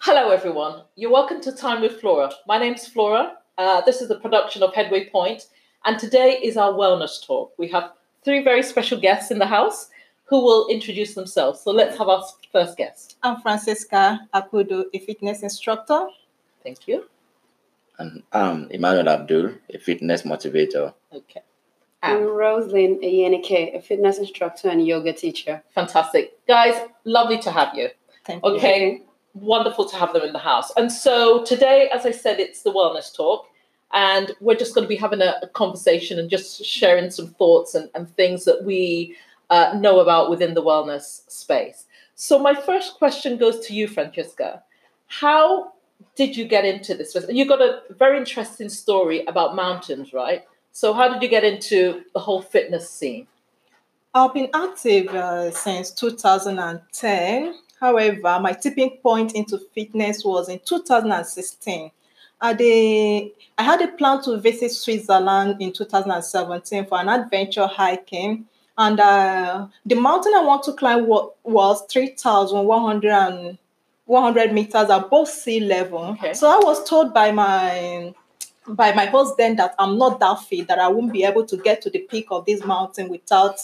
Hello, everyone. You're welcome to Time with Flora. My name's Flora. Uh, this is the production of Headway Point, and today is our wellness talk. We have three very special guests in the house who will introduce themselves. So let's have our first guest. I'm Francesca Akudo, a fitness instructor. Thank you. And I'm Emmanuel Abdul, a fitness motivator. Okay. I'm Am. Roslyn Ayenike, a fitness instructor and yoga teacher. Fantastic. Guys, lovely to have you. Thank you. Okay. Wonderful to have them in the house. And so today, as I said, it's the wellness talk. And we're just going to be having a, a conversation and just sharing some thoughts and, and things that we uh, know about within the wellness space. So, my first question goes to you, Francesca. How did you get into this? You got a very interesting story about mountains, right? So, how did you get into the whole fitness scene? I've been active uh, since 2010. However, my tipping point into fitness was in 2016. I, had a plan to visit Switzerland in 2017 for an adventure hiking. And uh, the mountain I want to climb wa- was 3,100 100 meters above sea level. Okay. So I was told by my by my host then that I'm not that fit, that I won't be able to get to the peak of this mountain without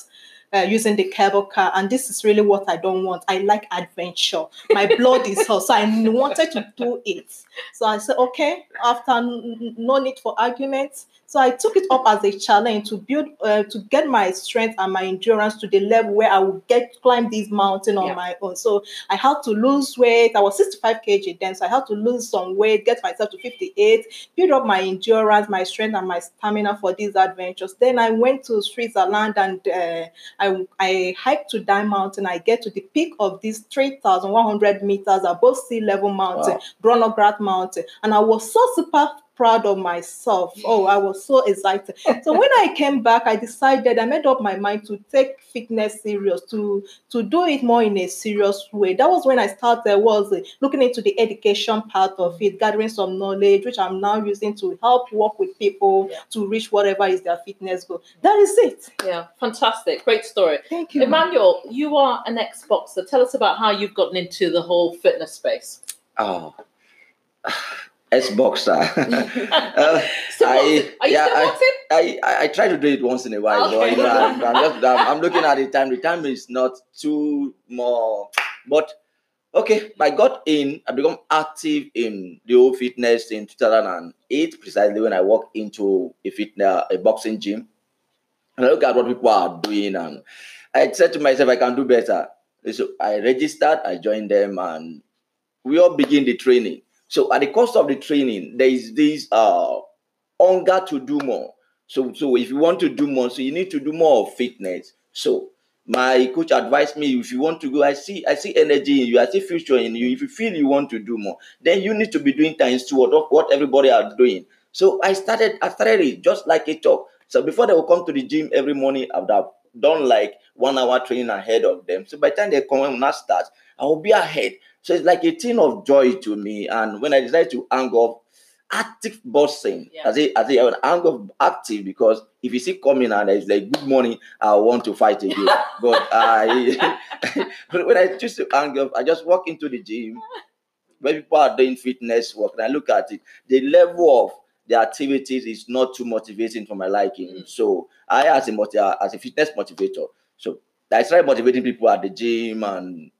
uh, using the cable car. And this is really what I don't want. I like adventure. My blood is hot. So I wanted to do it. So I said, okay, after no need for arguments. So I took it up as a challenge to build, uh, to get my strength and my endurance to the level where I would get climb this mountain on Yeah. my own. So I had to lose weight. I was 65 kg then, so I had to lose some weight, get myself to 58, build up my endurance, my strength, and my stamina for these adventures. Then I went to Switzerland and uh, I, I hiked to Dime Mountain. I get to the peak of this 3,100 meters above sea level mountain, Wow. Mountain, and I was so super proud of myself. Oh, I was so excited. So when I came back, I decided I made up my mind to take fitness serious, to to do it more in a serious way. That was when I started was uh, looking into the education part of it, gathering some knowledge, which I'm now using to help work with people Yeah. to reach whatever is their fitness goal. That is it. Yeah, fantastic. Great story. Thank you. Emmanuel, you are an ex boxer. Tell us about how you've gotten into the whole fitness space. Oh, ex boxer. uh, So, I- are you yeah, still I- boxing? I, I I try to do it once in a while, but you know, I'm, I'm just I'm, I'm looking at the time. The time is not too more, but okay. I got in. I become active in the old fitness in 2008, precisely when I walked into a fitness a boxing gym, and I look at what people are doing, and I said to myself, I can do better. So I registered. I joined them, and we all begin the training. So at the cost of the training, there is this uh hunger to do more. So, so if you want to do more, so you need to do more of fitness. So my coach advised me if you want to go, I see, I see energy in you, I see future in you. If you feel you want to do more, then you need to be doing times two of what everybody are doing. So I started, I started it just like a talk. So before they will come to the gym every morning, I would have done like one hour training ahead of them. So by the time they come and start, I will be ahead. So it's like a thing of joy to me. And when I decided to hang off active bossing, Yeah. I say, I say, I will hang off active because if you see coming and it's like good morning, I want to fight again. but I, when I choose to hang off, I just walk into the gym where people are doing fitness work and I look at it, the level of the activities is not too motivating for my liking. Mm. So I, as a motiv- as a fitness motivator, so I started motivating people at the gym, and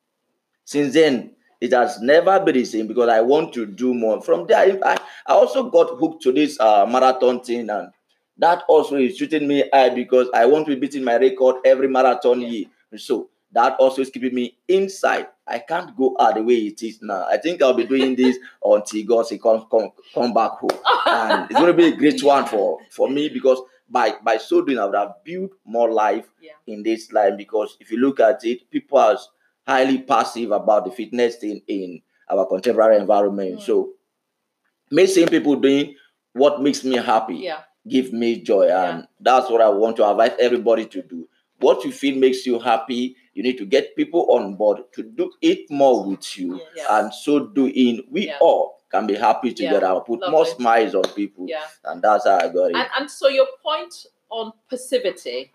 since then it has never been the same because I want to do more. From there, I, I also got hooked to this uh, marathon thing, and that also is shooting me high because I want to be beating my record every marathon year. So that also is keeping me inside. I can't go out the way it is now. I think I'll be doing this until God say come come come back home. And it's going to be a great one for for me because by by so doing I would have built more life Yeah. in this life because if you look at it, people are highly passive about the fitness thing in our contemporary environment. Mm. So me seeing people doing what makes me happy Yeah. give me joy and that's what i want to advise everybody to do what you feel makes you happy you need to get people on board to do it more with you Yes. and so doing we Yeah. all can be happy together and put more smiles on people Yeah. and that's how i got it And, and so your point on passivity,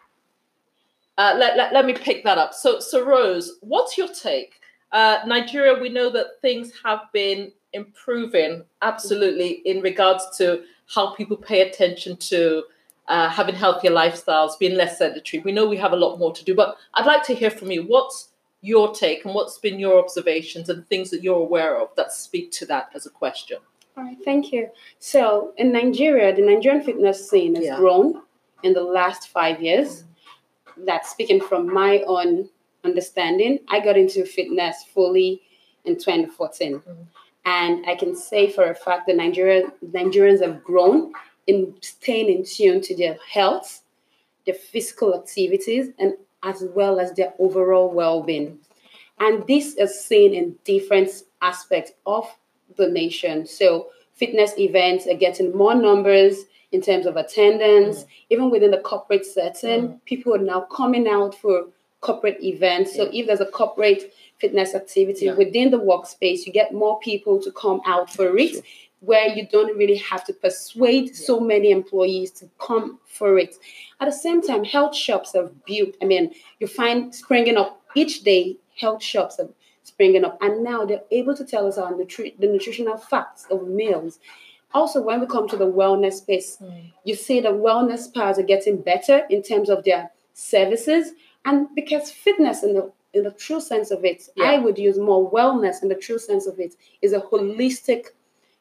uh, let, let, let me pick that up. So, so Rose, what's your take? Uh, Nigeria, we know that things have been improving absolutely in regards to how people pay attention to uh, having healthier lifestyles, being less sedentary. We know we have a lot more to do, but I'd like to hear from you. What's your take and what's been your observations and things that you're aware of that speak to that as a question? All right, thank you. So in Nigeria, the Nigerian fitness scene has Yeah. grown in the last five years. That's speaking from my own understanding. I got into fitness fully in 2014. Mhm. And I can say for a fact that Nigeria, Nigerians have grown in staying in tune to their health, their physical activities, and as well as their overall well-being. And this is seen in different aspects of the nation. So fitness events are getting more numbers in terms of attendance. Even within the corporate setting, people are now coming out for corporate events. So if there's a corporate fitness activity Yeah. within the workspace, you get more people to come out for it. Where you don't really have to persuade so many employees to come for it. At the same time, health shops have built. I mean, you find springing up each day. Health shops are springing up, and now they're able to tell us our nutri- the nutritional facts of meals. Also, when we come to the wellness space, mm. you see the wellness spas are getting better in terms of their services, and because fitness in the in the true sense of it, I would use more wellness in the true sense of it is a holistic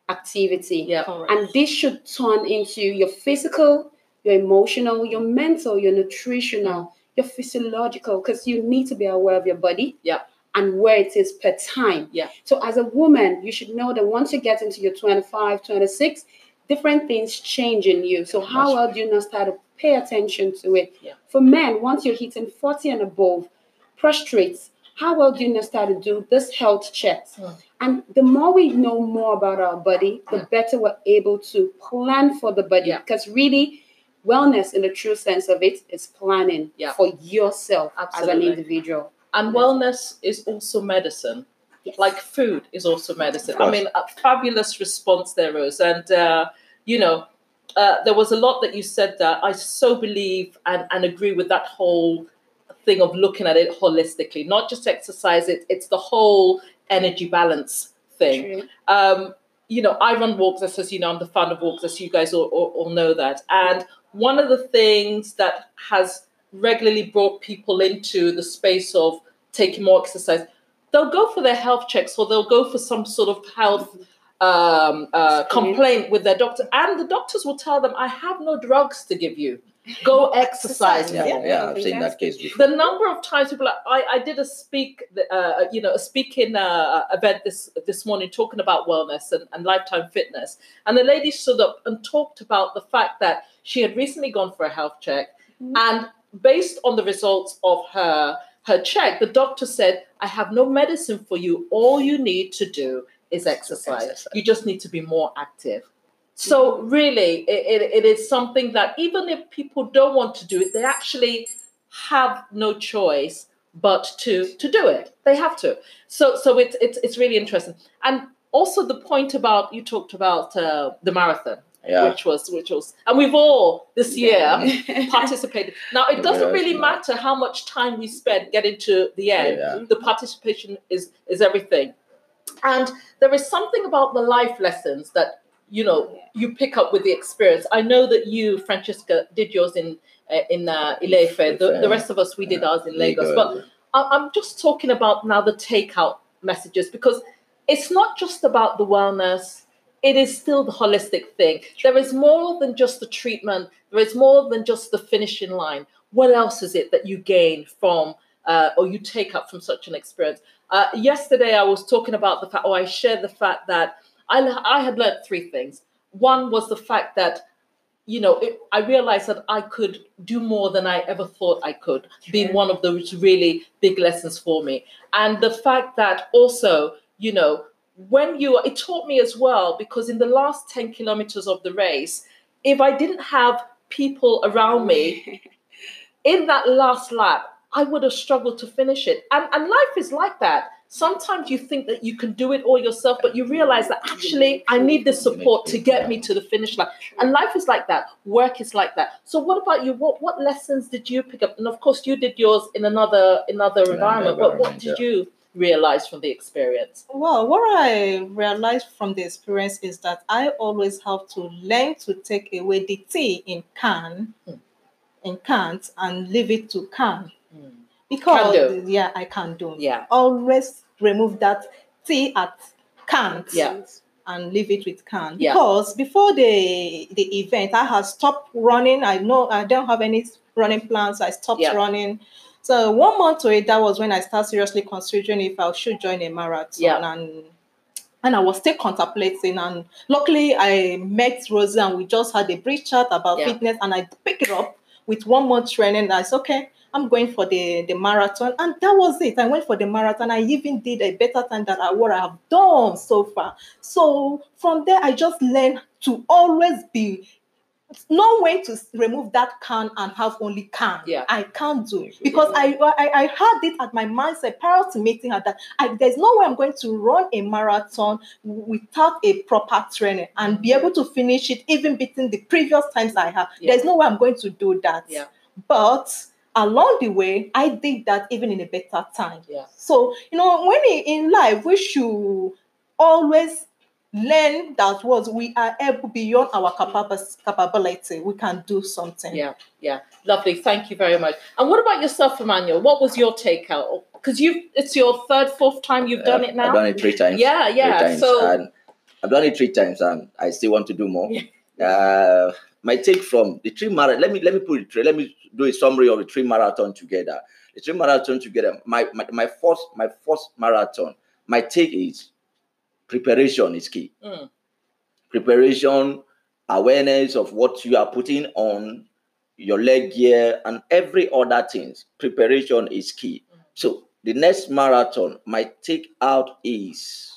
activity. Yeah. And this should turn into your physical, your emotional, your mental, your nutritional, your physiological, because you need to be aware of your body Yeah. And where it is per time. Yeah. So as a woman, you should know that once you get into your 25, 26, different things change in you. So how well do you not start to pay attention to it? Yeah. For men, once you're hitting 40 and above, prostrates, how well do you not start to do this health checks? Mm. And the more we know more about our body, the Yeah. better we're able to plan for the body. Yeah. Because really, wellness in the true sense of it is planning Yeah. for yourself as an Absolutely. individual. And wellness is also medicine. Yes. Like food is also medicine. I mean, a fabulous response there, Rose. And, uh, you know, uh, there was a lot that you said that I so believe and, and agree with that whole thing of looking at it holistically, not just exercise, it, it's the whole energy balance thing. Um, you know, I run walks, as you know, I'm the founder of walks, as you guys all, all, all know that. And one of the things that has regularly brought people into the space of taking more exercise, they'll go for their health checks or they'll go for some sort of health um, uh, complaint with their doctor, and the doctors will tell them, "I have no drugs to give you. Go exercise Yeah, more." yeah, I've seen that case before. the number of times people are, I, I did a speak uh, you know a speaking uh, event this this morning talking about wellness and, and lifetime fitness and the lady stood up and talked about the fact that she had recently gone for a health check Mhm. and based on the results of her her check the doctor said i have no medicine for you. All you need to do is exercise, Exercise. you just need to be more active. So really it, it, it is something that even if people don't want to do it they actually have no choice but to to do it. They have to. So so it's it's, it's really interesting. And also the point about you talked about uh, the marathon Yeah. which was which was and we've all this year Yeah. participated now it doesn't really matter how much time we spend getting to the end Yeah. the participation is is everything and there is something about the life lessons that you know you pick up with the experience i know that you francesca did yours in uh, in uh, Ile-Ife. The, the rest of us we did ours in lagos but i'm just talking about now the takeout messages because it's not just about the wellness it is still the holistic thing. There is more than just the treatment. There is more than just the finishing line. What else is it that you gain from uh, or you take up from such an experience? Uh, yesterday i was talking about the fact or i shared the fact that i, I had learned three things. One was the fact that you know it, i realized that i could do more than i ever thought i could. Being one of those really big lessons for me. And the fact that also you know when you it taught me as well because in the last 10 kilometers of the race if i didn't have people around me in that last lap i would have struggled to finish it. And and life is like that. Sometimes you think that you can do it all yourself but you realize that actually i need the support to get me to the finish line. And life is like that. Work is like that. So what about you? What what lessons did you pick up? And of course you did yours in another another environment. But what did you realized from the experience? Well, what I realized from the experience is that I always have to learn to take away the T in can, Hmm. in can't, and leave it to can. Mm. Because Can yeah, I can do. Yeah. Always remove that T at can't. Yeah. and leave it with can Yeah. because before the the event i had stopped running i know i don't have any running plans i stopped Yeah. running so one month to it that was when i started seriously considering if i should join a marathon Yeah. and and I was still contemplating, and luckily I met Rosie, and we just had a brief chat about Yeah. fitness, and I picked it up with one month training. I said, okay, I'm going for the, the marathon. And that was it. I went for the marathon. I even did a better time than I, what I have done so far. So from there, I just learned to always be know when to remove that can and have only can. Yeah. I can't do it because I, I I had it at my mindset prior to meeting her that I, there's no way I'm going to run a marathon without a proper training and be able to finish it even beating the previous times I have. Yeah. There's no way I'm going to do that. Yeah. But along the way, I did that even in a better time. Yeah. So, you know, when in life, we should always learn that what we are able beyond our capa- capability, we can do something. Yeah, yeah, lovely. Thank you very much. And what about yourself, Emmanuel? What was your takeout? Because you, it's your third, fourth time you've done Uh, it now. I've done it three times. Yeah, Three yeah. times, So and I've done it three times, and I still want to do more. Yeah. Uh, my take from the three marathon. Let me let me put it. Let me do a summary of the three marathon together. The three marathon together. My my, my first my first marathon. My take is preparation is key. Mm. Preparation, awareness of what you are putting on your leg gear and every other things. Preparation is key. Mm. So the next marathon, my take out is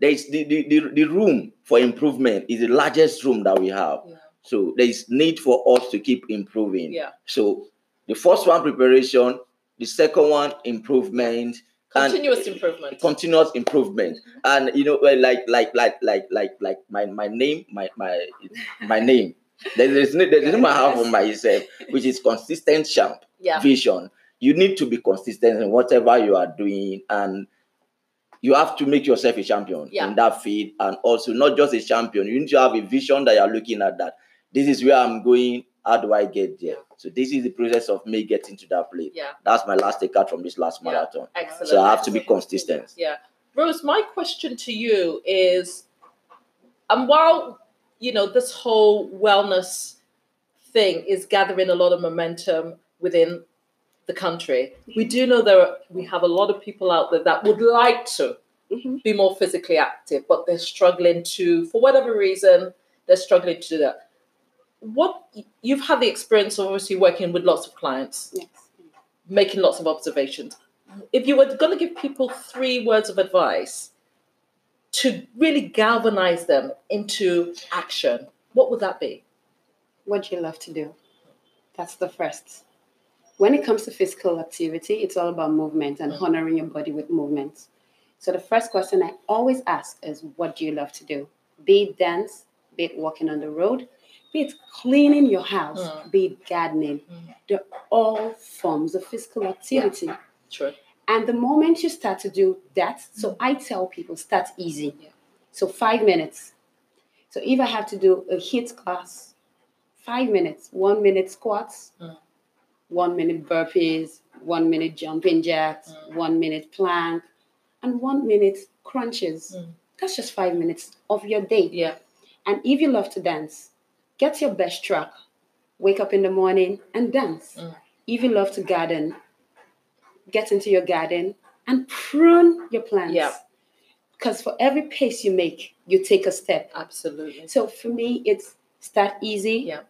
there is the, the, the, the room for improvement is the largest room that we have. Yeah. So there is need for us to keep improving. yeah, So the first one preparation, the second one improvement, and continuous improvement. continuous improvement. Mm-hmm. And you know, like like like like like like my my name, my my my name. There is no- there is a name I have for myself, which is consistent champ yeah, vision. You need to be consistent in whatever you are doing, and you have to make yourself a champion Yeah. in that field, and also not just a champion. You need to have a vision that you are looking at. That this is where I'm going. How do I get there? Yeah. So this is the process of me getting to that place. yeah. That's my last takeout from this last marathon. Yeah. marathon. Excellent. So I have to be consistent. Yeah. Rose, my question to you is and while you know this whole wellness thing is gathering a lot of momentum within the country, we do know there are, we have a lot of people out there that would like to Mhm. be more physically active, but they're struggling to, for whatever reason, they're struggling to do that. What you've had the experience of obviously working with lots of clients, Yes. making lots of observations. If you were going to give people three words of advice to really galvanize them into action, what would that be? What do you love to do. That's the first. When it comes to physical activity, it's all about movement and Mm. honoring your body with movement. So the first question I always ask is, what do you love to do? Be it dance, be it walking on the road, be it cleaning your house, Mm. be it gardening. Mm. They're all forms of physical activity. True. And the moment you start to do that, so I tell people start easy. Yeah. So five minutes. So if I have to do a HIIT class, five minutes, one minute squats, Mm. one minute burpees, one minute jumping jacks, Mm. one minute plank, and one minute crunches. Mm. That's just five minutes of your day. Yeah. And if you love to dance, get your best track. Wake up in the morning and dance. Mm. If you love to garden, get into your garden and prune your plants. Yeah. Because for every pace you make, you take a step. Absolutely. So for me, it's start easy, Yeah.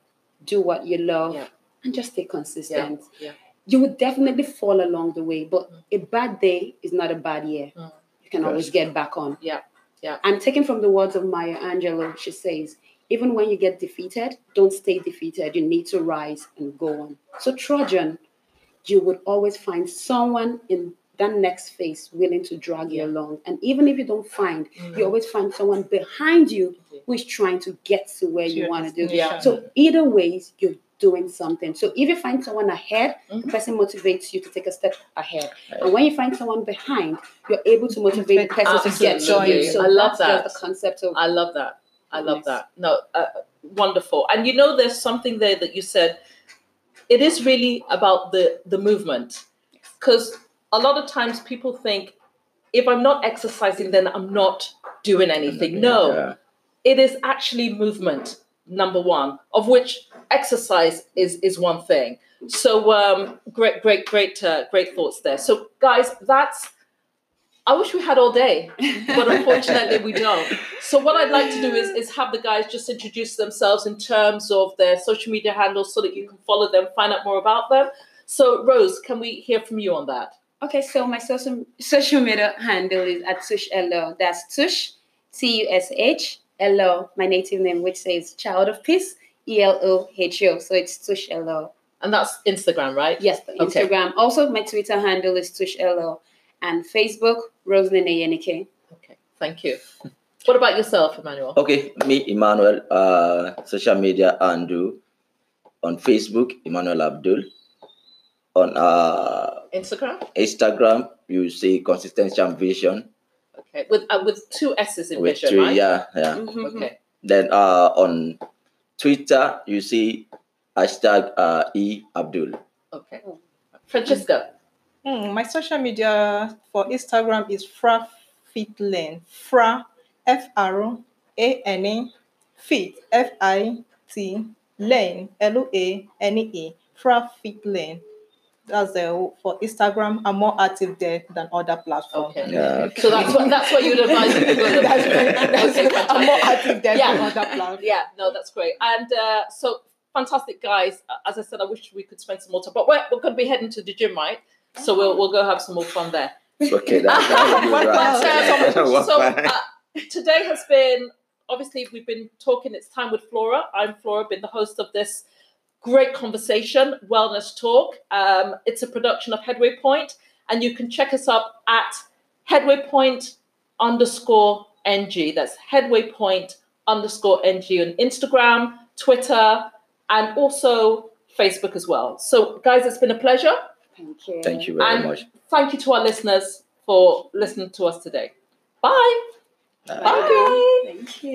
do what you love, Yeah. and just stay consistent. Yeah. You would definitely fall along the way, but a bad day is not a bad year. Mm. You can always get back on. Yeah. Yeah. I'm taking from the words of Maya Angelou. She says, even when you get defeated, don't stay defeated. You need to rise and go on. So, Trojan, you would always find someone in that next phase willing to drag you along. And even if you don't find, Mhm. you always find someone behind you who is trying to get to where you want to do. Yeah. So, either ways, you're doing something. So if you find someone ahead, the Mhm. person motivates you to take a step ahead. And when you find someone behind, you're able to motivate the person to get to you. So I love that. the concept of I love that. I love Nice. that. No, uh, wonderful. And you know, there's something there that you said. It is really about the the movement, because a lot of times people think, if I'm not exercising, then I'm not doing anything. No, Yeah. it is actually movement number one of which exercise is is one thing so um great great great uh, great thoughts there so guys that's i wish we had all day but unfortunately we don't so what i'd like to do is is have the guys just introduce themselves in terms of their social media handles so that you can follow them find out more about them so rose can we hear from you on that Okay, so my social social media handle is at Tush Elo. That's Tush, T U S H L O, my native name, which says Child of Peace, E L O H O. So it's Tush Elo. and that's instagram right Yes, the Okay. Instagram. Also, my Twitter handle is Tush Elo. And Facebook, Rosalind Ayenike. okay thank you what about yourself emmanuel Okay, me, Emmanuel, uh, social media Andrew on Facebook, Emmanuel Abdul. On uh, instagram Instagram, you see Consistent Champ Vision okay with uh, with two s's in with vision three, right yeah, yeah. Mhm. okay Then uh, on Twitter, you see hashtag uh, E Abdul. Okay. Francesca. Hmm, my social media for Instagram is Fra Fit Lane. Fra F R A N A Fit F I T Lane L A N E Fra Fit Lane. That's the for Instagram. I'm more active there than other platforms. Okay. Yeah. So that's what that's what you'd advise them to go. That's. Okay, That's- I'm more active there Yeah. than other platforms. Yeah, no, that's great. And uh, so fantastic, guys. As I said, I wish we could spend some more time, but we're, we're going to be heading to the gym, right? So we'll we'll go have some more fun there. Okay, that, that's What right. so What so, fine. uh, today has been obviously we've been talking. It's time with Flora. I'm Flora, been the host of this great conversation, wellness talk. Um, it's a production of Headway Point, and you can check us up at Headway Point underscore ng. That's Headway Point underscore ng on Instagram, Twitter, and also Facebook as well. So, guys, it's been a pleasure. Thank you. Thank you very And much. thank you to our listeners for listening to us today. Bye. Bye. Bye. Thank you.